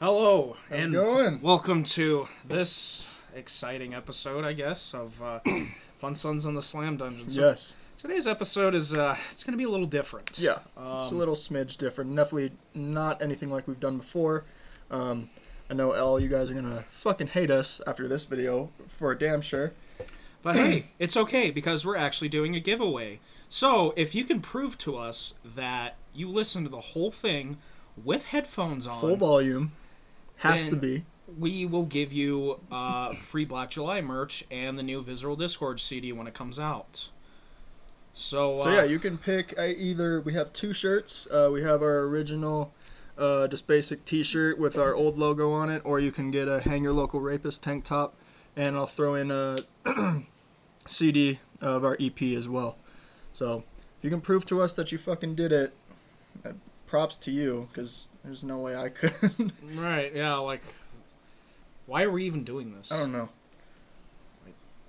Hello How's and going? welcome to this exciting episode, I guess, of uh, Fun Sons on the Slam Dungeon. So Yes. today's episode is uh, it's going to be a little different. Yeah. it's a Um, little smidge different. Definitely not anything like we've done before. Um, I know all you guys are gonna fucking hate us after this video for damn sure. But hey, it's okay because we're actually doing a giveaway. So if you can prove to us that you listened to the whole thing with headphones on, Full volume. Has to be. we will give you uh, free Black July merch and the new Visceral Discord CD when it comes out. So, uh, So yeah, you can pick either. We have two shirts. Uh, we have our original, uh, just basic T-shirt with our old logo on it, or you can get a "Hang Your Local Rapist" tank top, and I'll throw in a CD of our EP as well. So if you can prove to us that you fucking did it, props to you, because there's no way I could. right, yeah, like, why are we even doing this? I don't know.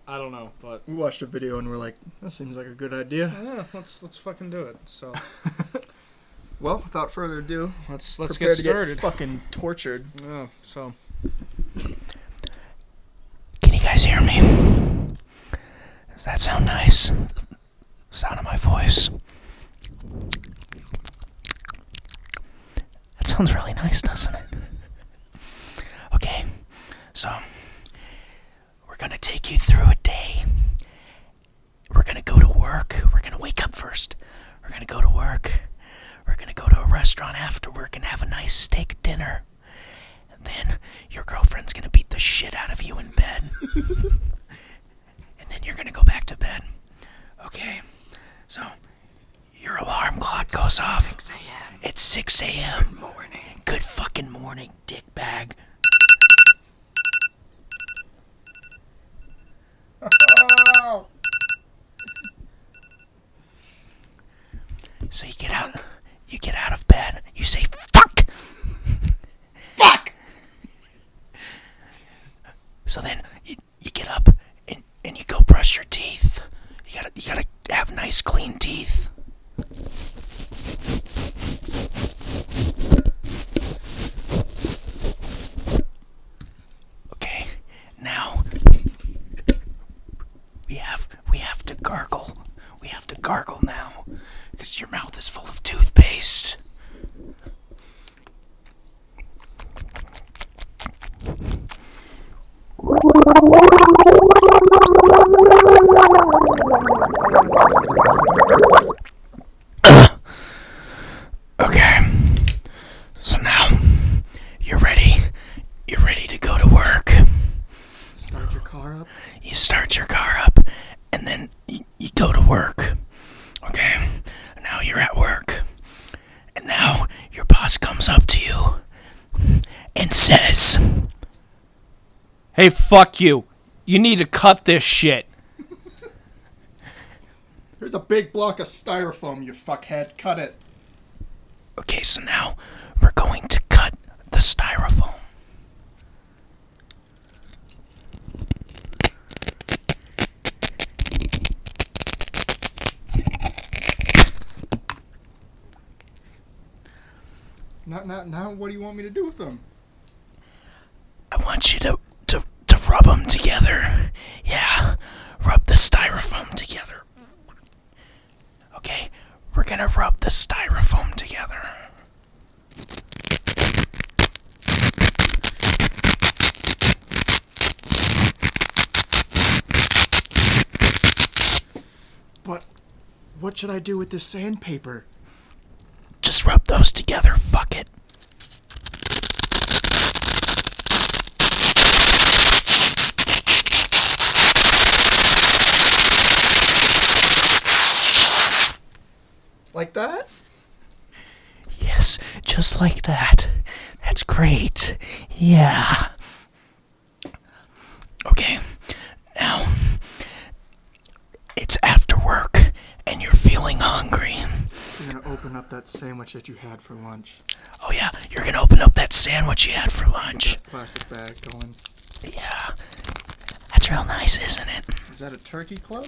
I don't know, but We watched a video and we're like, that seems like a good idea. yeah, let's let's fucking do it. So Well, without further ado, let's let's get to started. get fucking tortured. Yeah, so Can you guys hear me? Does that sound nice? The sound of my voice. Sounds really nice, doesn't it? Okay, so we're gonna take you through a day. We're gonna go to work. We're gonna wake up first. We're gonna go to work. We're gonna go to a restaurant after work and have a nice steak dinner. And then your girlfriend's gonna beat the shit out of you in bed. and then you're gonna go back to bed. Okay? So, your alarm clock goes off. 6 a.m. It's 6 a.m. Good morning. Good fucking morning, dick bag. So you get out, you get out of bed. You say fuck, fuck. So then you, you get up and, and you go brush your teeth. You gotta you gotta have nice clean teeth. Okay, now we have we have to gargle. We have to gargle now because your mouth is full of toothpaste. Okay. So now you're ready. You're ready to go to work. Start your car up. You start your car up and then you, you go to work. Okay. Now you're at work. And now your boss comes up to you and says, hey, fuck you. You need to cut this shit. Here's a big block of styrofoam, you fuckhead. Cut it. Okay, so now we're going to cut the styrofoam. Now, now, now, what do you want me to do with them? I want you to, to, to rub them together. Yeah, rub the styrofoam together. Okay, we're gonna rub the styrofoam together. But what should I do with this sandpaper? Just rub those together, fuck it. Like that? Yes, just like that. That's great. Yeah. Okay, now it's after work and you're feeling hungry. Open up that sandwich that you had for lunch. Oh, yeah, you're gonna open up that sandwich you had for lunch. Plastic bag going. Yeah. That's real nice, isn't it? Is that a turkey club?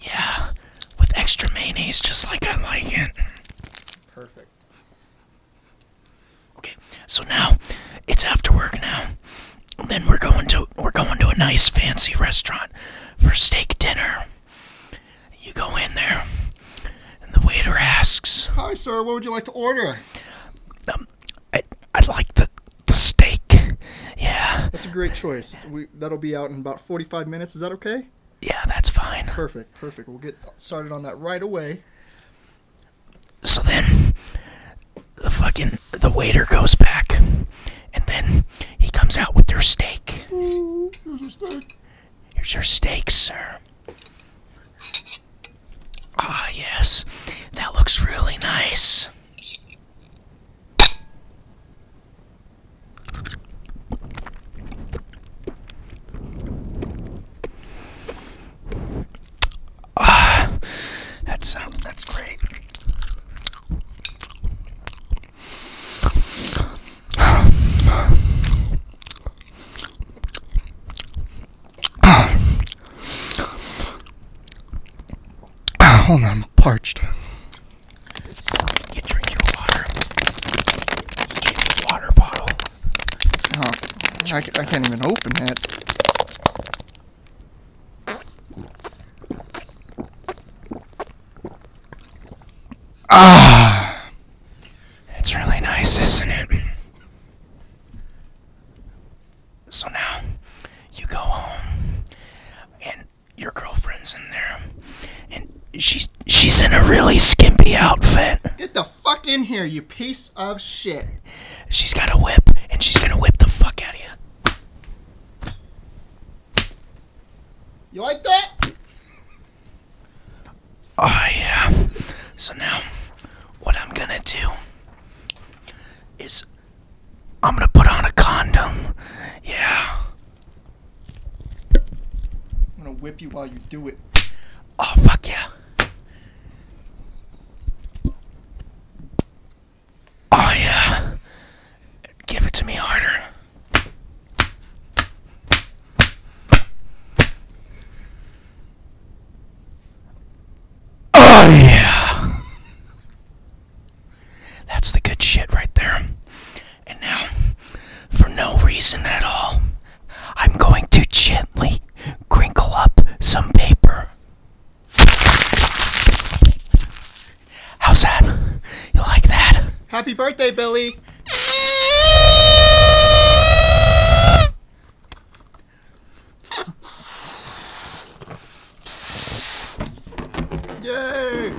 Yeah. With extra mayonnaise, just like I like it. Perfect. Okay, so now it's after work now. Then we're going to we're going to a nice fancy restaurant for steak dinner. You go in there, and the waiter asks, Hi, sir. What would you like to order? Um, I, "I'd like the the steak." Yeah, That's a great choice. We, that'll be out in about 45 minutes. Is that okay? yeah, that's fine. Perfect. Perfect. We'll get started on that right away. So then the fucking the waiter goes back and then he comes out with their steak. Here's your steak, sir. Ah, yes. That looks really nice. Ah, that sounds that's great. Hold on, I'm parched. You drink your water. You get your water bottle. Oh, I, I can't even open it. Ah, it's really nice, isn't it? So now you go home and your girlfriend's in there and she's she's in a really skimpy outfit. Get the fuck in here, you piece of shit. She's got a whip and she's gonna whip the fuck out of you. You like that? Oh yeah. So now what I'm gonna do is I'm gonna put on a condom. Yeah. I'm gonna whip you while you do it. Oh fuck yeah. Oh yeah. Give it to me harder. Oh yeah. That's the good shit right there. And now, for no reason at all, I'm going to gently crinkle up some paper. How's that? You like that? Happy birthday, Billy. Yay!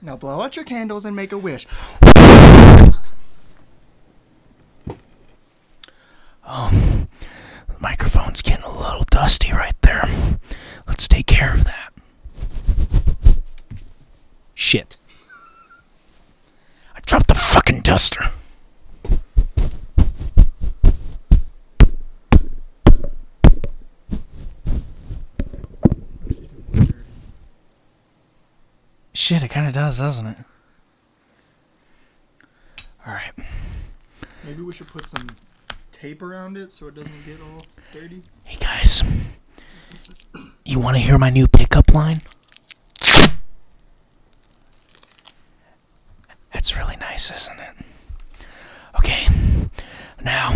Now blow out your candles and make a wish. The microphone's getting a little dusty right there. Let's take care of that. Shit. I dropped the fucking duster. Shit, it kind of does, doesn't it? All right. Maybe we should put some tape around it so it doesn't get all dirty. Hey guys, you want to hear my new pickup line? That's really nice, isn't it? Okay, now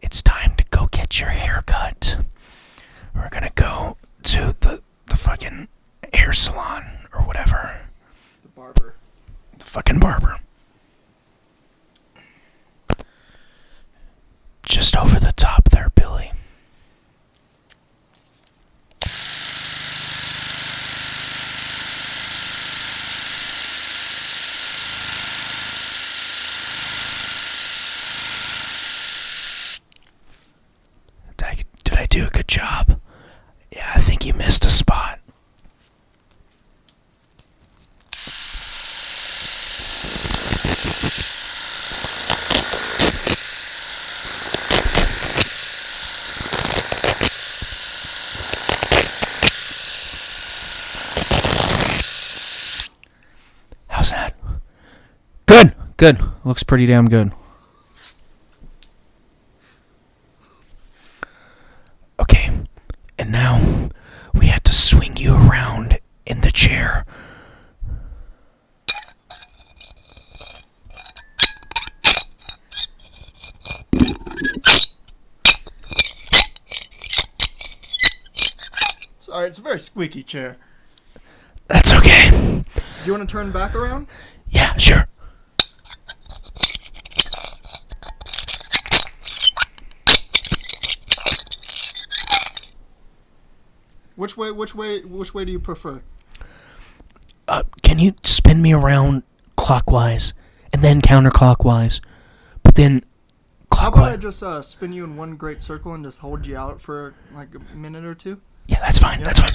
it's time to go get your hair cut. We're gonna go to the the fucking hair salon whatever, The barber. the fucking barber. Just over the Good. Looks pretty damn good. Okay. And now we had to swing you around in the chair. Sorry, it's a very squeaky chair. That's okay. Do you want to turn back around? Yeah, sure. Which way? Which way? Which way do you prefer? Uh, can you spin me around clockwise and then counterclockwise, but then How about I clockwise? just uh, spin you in one great circle and just hold you out for like a minute or two? Yeah, that's fine. That's fine.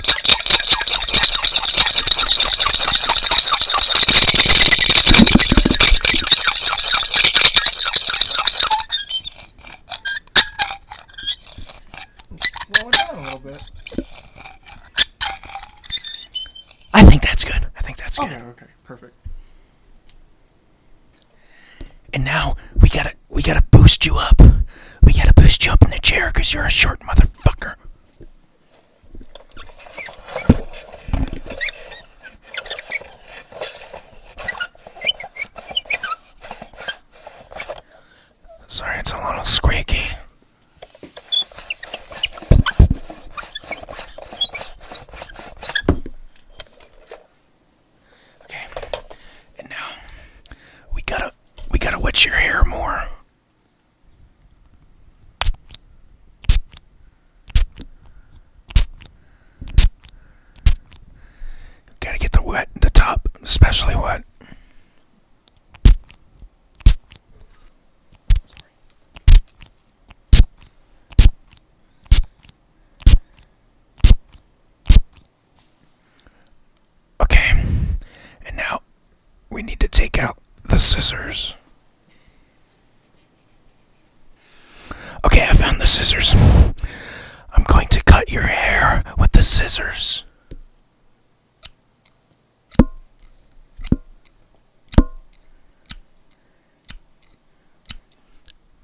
Slow it down a little bit. I think that's good. I think good. Okay. Okay. Perfect. And now we gotta we gotta boost you up. We gotta boost you up in the chair because you're a short motherfucker. Sorry, it's a little squeaky. Okay. And now we gotta we your hair more. Gotta get the wet the top especially wet. Okay. And now we need to take out the scissors. Okay, I found the scissors. I'm going to cut your hair with the scissors.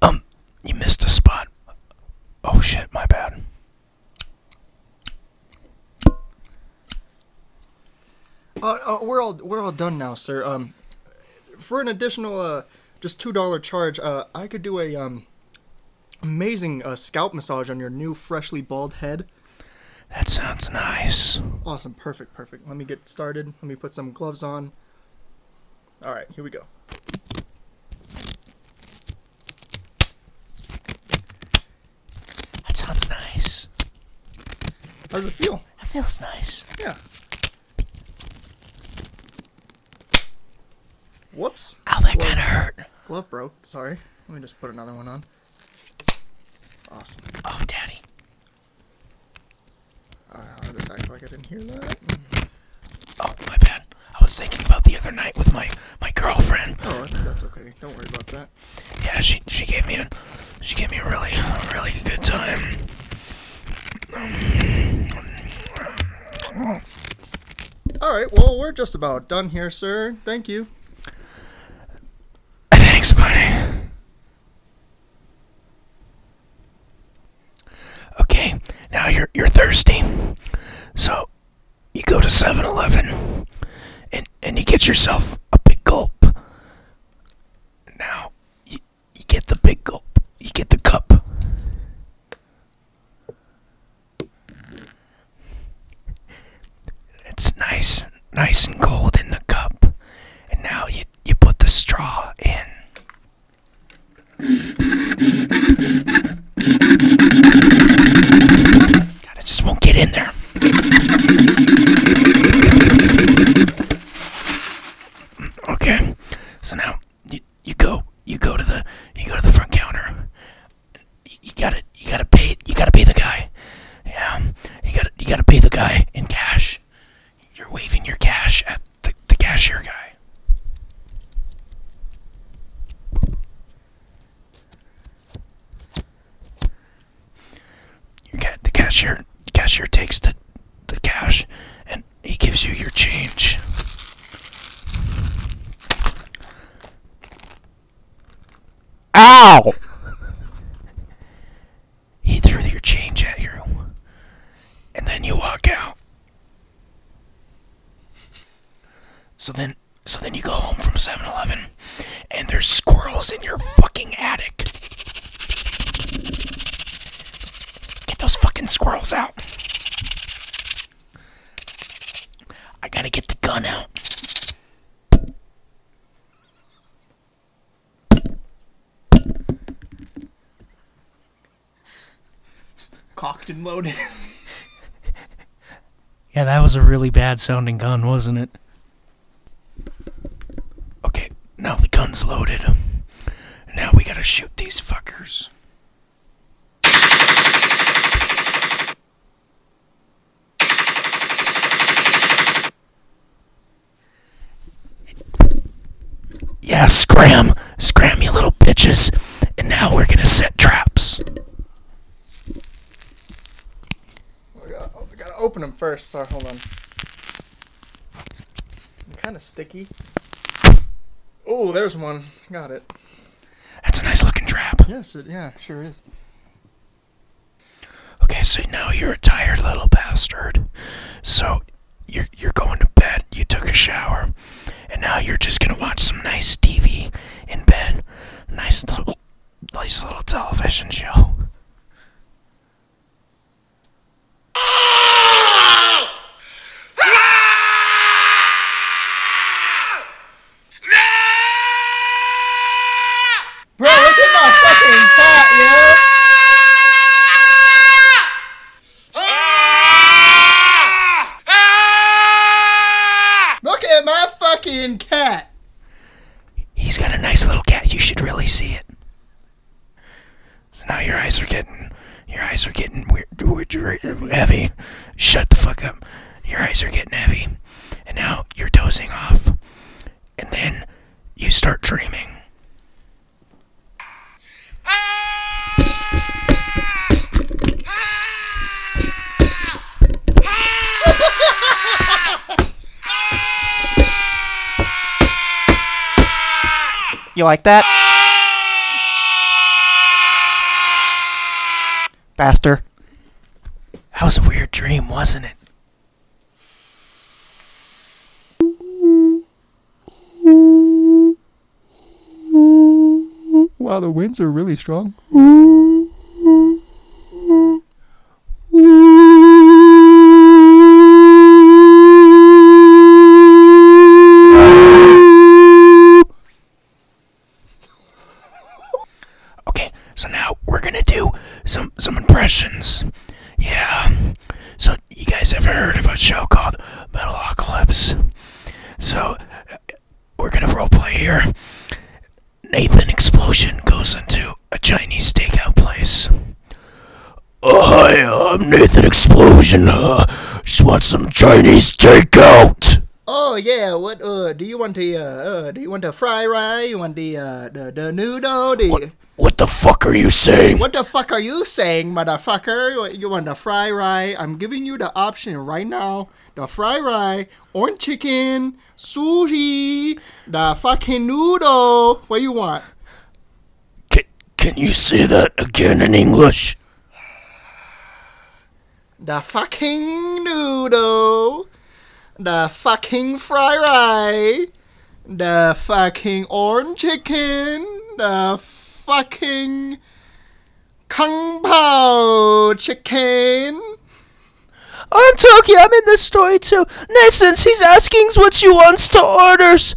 Um, you missed a spot. Oh shit, my bad. Uh, uh, we're all we're all done now, sir. Um, for an additional uh, just two dollar charge, uh, I could do a um, amazing uh, scalp massage on your new freshly bald head. That sounds nice. Awesome, perfect, perfect. Let me get started. Let me put some gloves on. All right, here we go. That sounds nice. How does it feel? It feels nice. Yeah. Whoops. Ow, that kind of hurt. Glove broke. Sorry. Let me just put another one on. Awesome. Oh, daddy. Uh, I'll just act like I didn't hear that. Oh, my bad. I was thinking about the other night with my my girlfriend. Oh, that's okay. Don't worry about that. Yeah, she she gave me a she gave me a really really good time. All right. Well, we're just about done here, sir. Thank you. Thanks, buddy. Okay, now you're you're thirsty. So you go to 7-Eleven and and you get yourself cashier cashier takes the the cash and he gives you your change. Ow! he threw your change at you. And then you walk out. So then so then you go home from 7-Eleven and there's squirrels in your loaded. Yeah, that was a really bad sounding gun, wasn't it? Okay, now the gun's loaded. Now we gotta shoot these fuckers. Yeah, scram! Scram, you little bitches! And now we're gonna set traps. We gotta, gotta open them first. Sorry, hold on. Kind of sticky. Oh, there's one. Got it. That's a nice looking trap. Yes, it, yeah, sure is. Okay, so now you're a tired little bastard. So you're you're going to bed. You took a shower, and now you're just gonna watch some nice TV in bed. Nice little, nice little television show. Bro, look at my fucking cat, yo! Look at my fucking cat! He's got a nice little cat. You should really see it. So now your eyes are getting, your eyes are getting weird, weird, weird, heavy. Shut the fuck up. Eyes are getting heavy, and now you're dozing off, and then you start dreaming. You like that? Faster. That was a weird dream, wasn't it? Wow, the winds are really strong. Mm-hmm. Explosion. Uh, just want some Chinese takeout. Oh yeah, what uh do you want the uh, uh do you want the fry rye? You want the uh the, the noodle? The What, what the fuck are you saying? What the fuck are you saying, motherfucker? You- You want the fry rye? I'm giving you the option right now. The fry rye, orange chicken, sushi, the fucking noodle. What you want? Can, can you say that again in English? The fucking noodle. The fucking fry rye. The fucking orange chicken. The fucking kung pao chicken. I'm Toki, I'm in this story too. Nathan, he's asking what you wants to orders.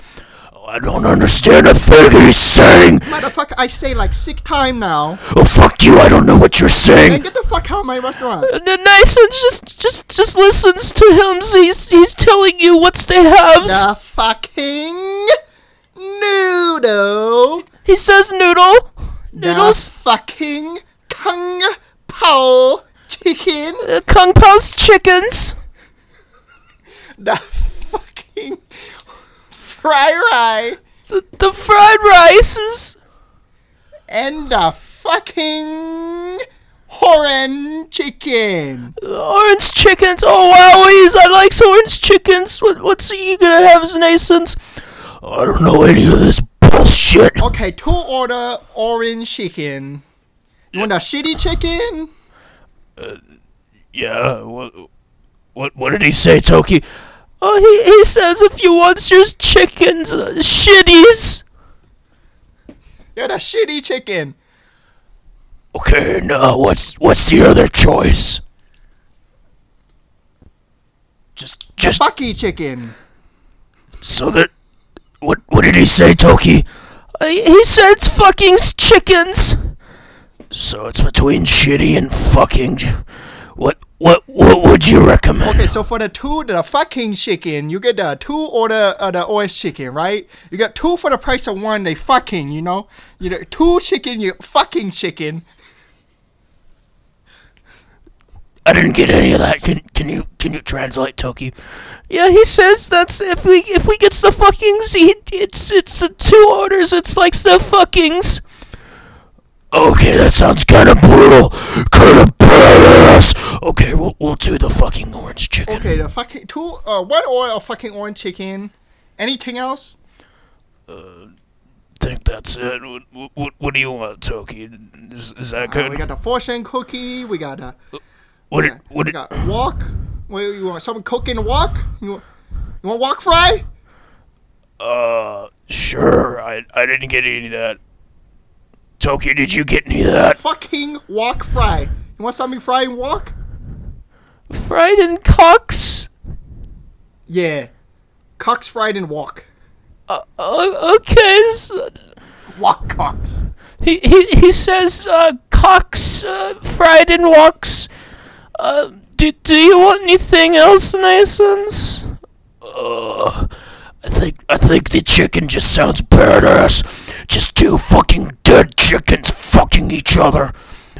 I don't understand a thing he's saying. Motherfucker, I say like six time now. Oh, fuck you, I don't know what you're Man, saying. get the fuck out of my restaurant. Nathan just just just listens to him. He's he's telling you what's they have. The fucking noodle. He says noodle. The Noodles. fucking kung pao chicken. Uh, Kung Pao's chickens. The fucking fry rye. The, the fried rices. And the fucking orange chicken. Orange chickens. Oh, wowies. I like orange chickens. What, what's he gonna have as Nathan's? I don't know any of this bullshit. Okay, two order orange chicken. You want the shitty chicken? Uh, Yeah, what, what, what did he say, Toki? Oh, he, he says if you want your chickens uh, shitties. You're the shitty chicken. Okay, uh, what's what's the other choice? Just just Fucky chicken. so that what what did he say, Toki? Uh, he says it's fucking chickens. So it's between shitty and fucking. What what what would you recommend? Okay, so for the two, the fucking chicken, you get the two or the uh, the orange chicken, right? You get two for the price of one. They fucking, you know, you know, two chicken, you fucking chicken. I didn't get any of that. Can can you can you translate, Toki? Yeah, he says that's if we if we gets the fuckings, he, it's it's two orders. It's like the fuckings. Okay, that sounds kind of brutal, kind of badass. Okay, we'll we'll do the fucking orange chicken. Okay, the fucking two, uh, one oil fucking orange chicken. Anything else? Uh, think that's it. What, what, what do you want, Toki? Is, is that Uh, good? we got the fortune cookie. We got a what we got, what we got wok. What you want? Someone cooking wok? You want, you want wok fry? uh, sure. I I didn't get any of that. Toki, did you get any of that? Fucking wok fry. You want something fried in wok? Fried in cocks. Yeah, cocks fried in wok. Uh, okay. So Wok cocks. he, he he says uh, cocks uh, fried in woks. Uh, do do you want anything else, Nasons? Uh, I think I think the chicken just sounds badass. Just two fucking dead chickens fucking each other.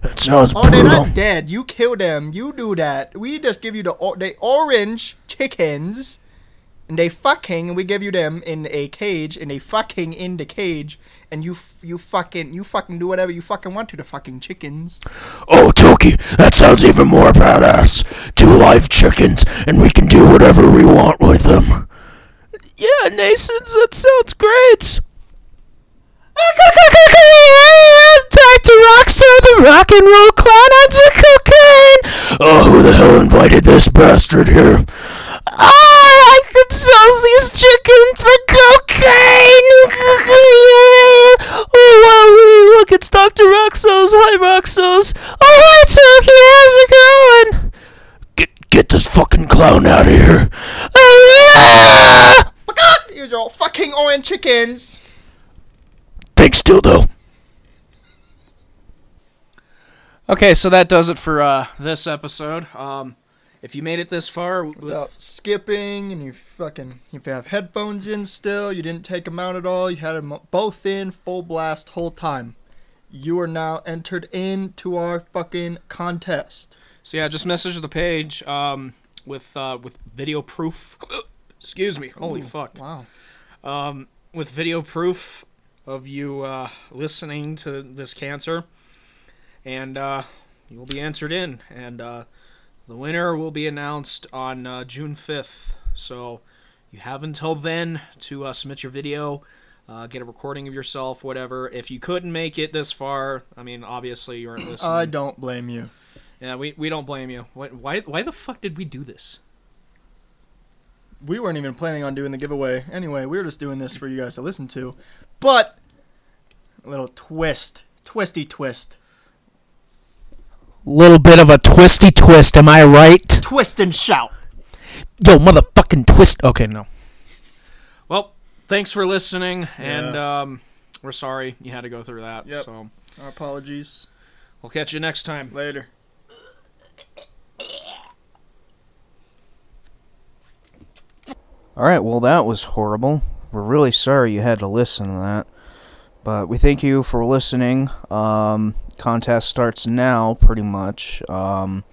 That sounds Oh, they're not dead. You kill them. You do that. We just give you the o- the orange chickens, and they fucking, and we give you them in a cage, and they fucking in the cage, and you f- you fucking you fucking do whatever you fucking want to the fucking chickens. Oh, Toki, that sounds even more badass. Two live chickens, and we can do whatever we want with them. Yeah, Nasons, that sounds great. Dr. Rockso, the rock and roll clown on onto cocaine. Oh, who the hell invited this bastard here? Oh, I could sell these chickens for cocaine. oh, wow, look, it's Dr. Rockso. Hi, Rockso. Oh, hi, Toki. How's it going? Get, get this fucking clown out of here. Ah! are all fucking orange chickens. Thanks, Dildo. Okay, so that does it for uh, this episode. Um, if you made it this far, with, Without skipping, and you fucking if you have headphones in still, you didn't take them out at all. You had them both in full blast whole time. You are now entered into our fucking contest. so yeah, just message the page um, with uh, with video proof. Excuse me. Holy fuck. Wow. Um, with video proof of you uh, listening to this cancer, and uh, you will be entered in, and uh, the winner will be announced on uh, June fifth. So you have until then to uh, submit your video, uh, get a recording of yourself, whatever. If you couldn't make it this far, I mean, obviously you weren't listening. I don't blame you. yeah, we, we don't blame you. Why, why why the fuck did we do this? We weren't even planning on doing the giveaway. Anyway, we were just doing this for you guys to listen to. But a little twist, twisty twist, Little bit of a twisty twist, am I right? twist and shout. Yo, motherfucking twist. Okay, no. Well, thanks for listening, and um, we're sorry you had to go through that. Yep. So Our apologies. we'll catch you next time. Later. All right, well, that was horrible. We're really sorry you had to listen to that. But we thank you for listening. Um, contest starts now, pretty much. Um,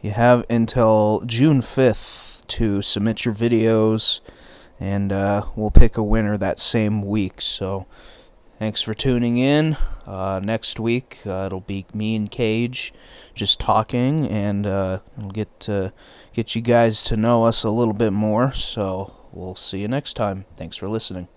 you have until June 5th to submit your videos, and uh, we'll pick a winner that same week. So thanks for tuning in. Uh, next week, uh, it'll be me and Cage just talking, and uh, we'll get to get you guys to know us a little bit more. So we'll see you next time. Thanks for listening.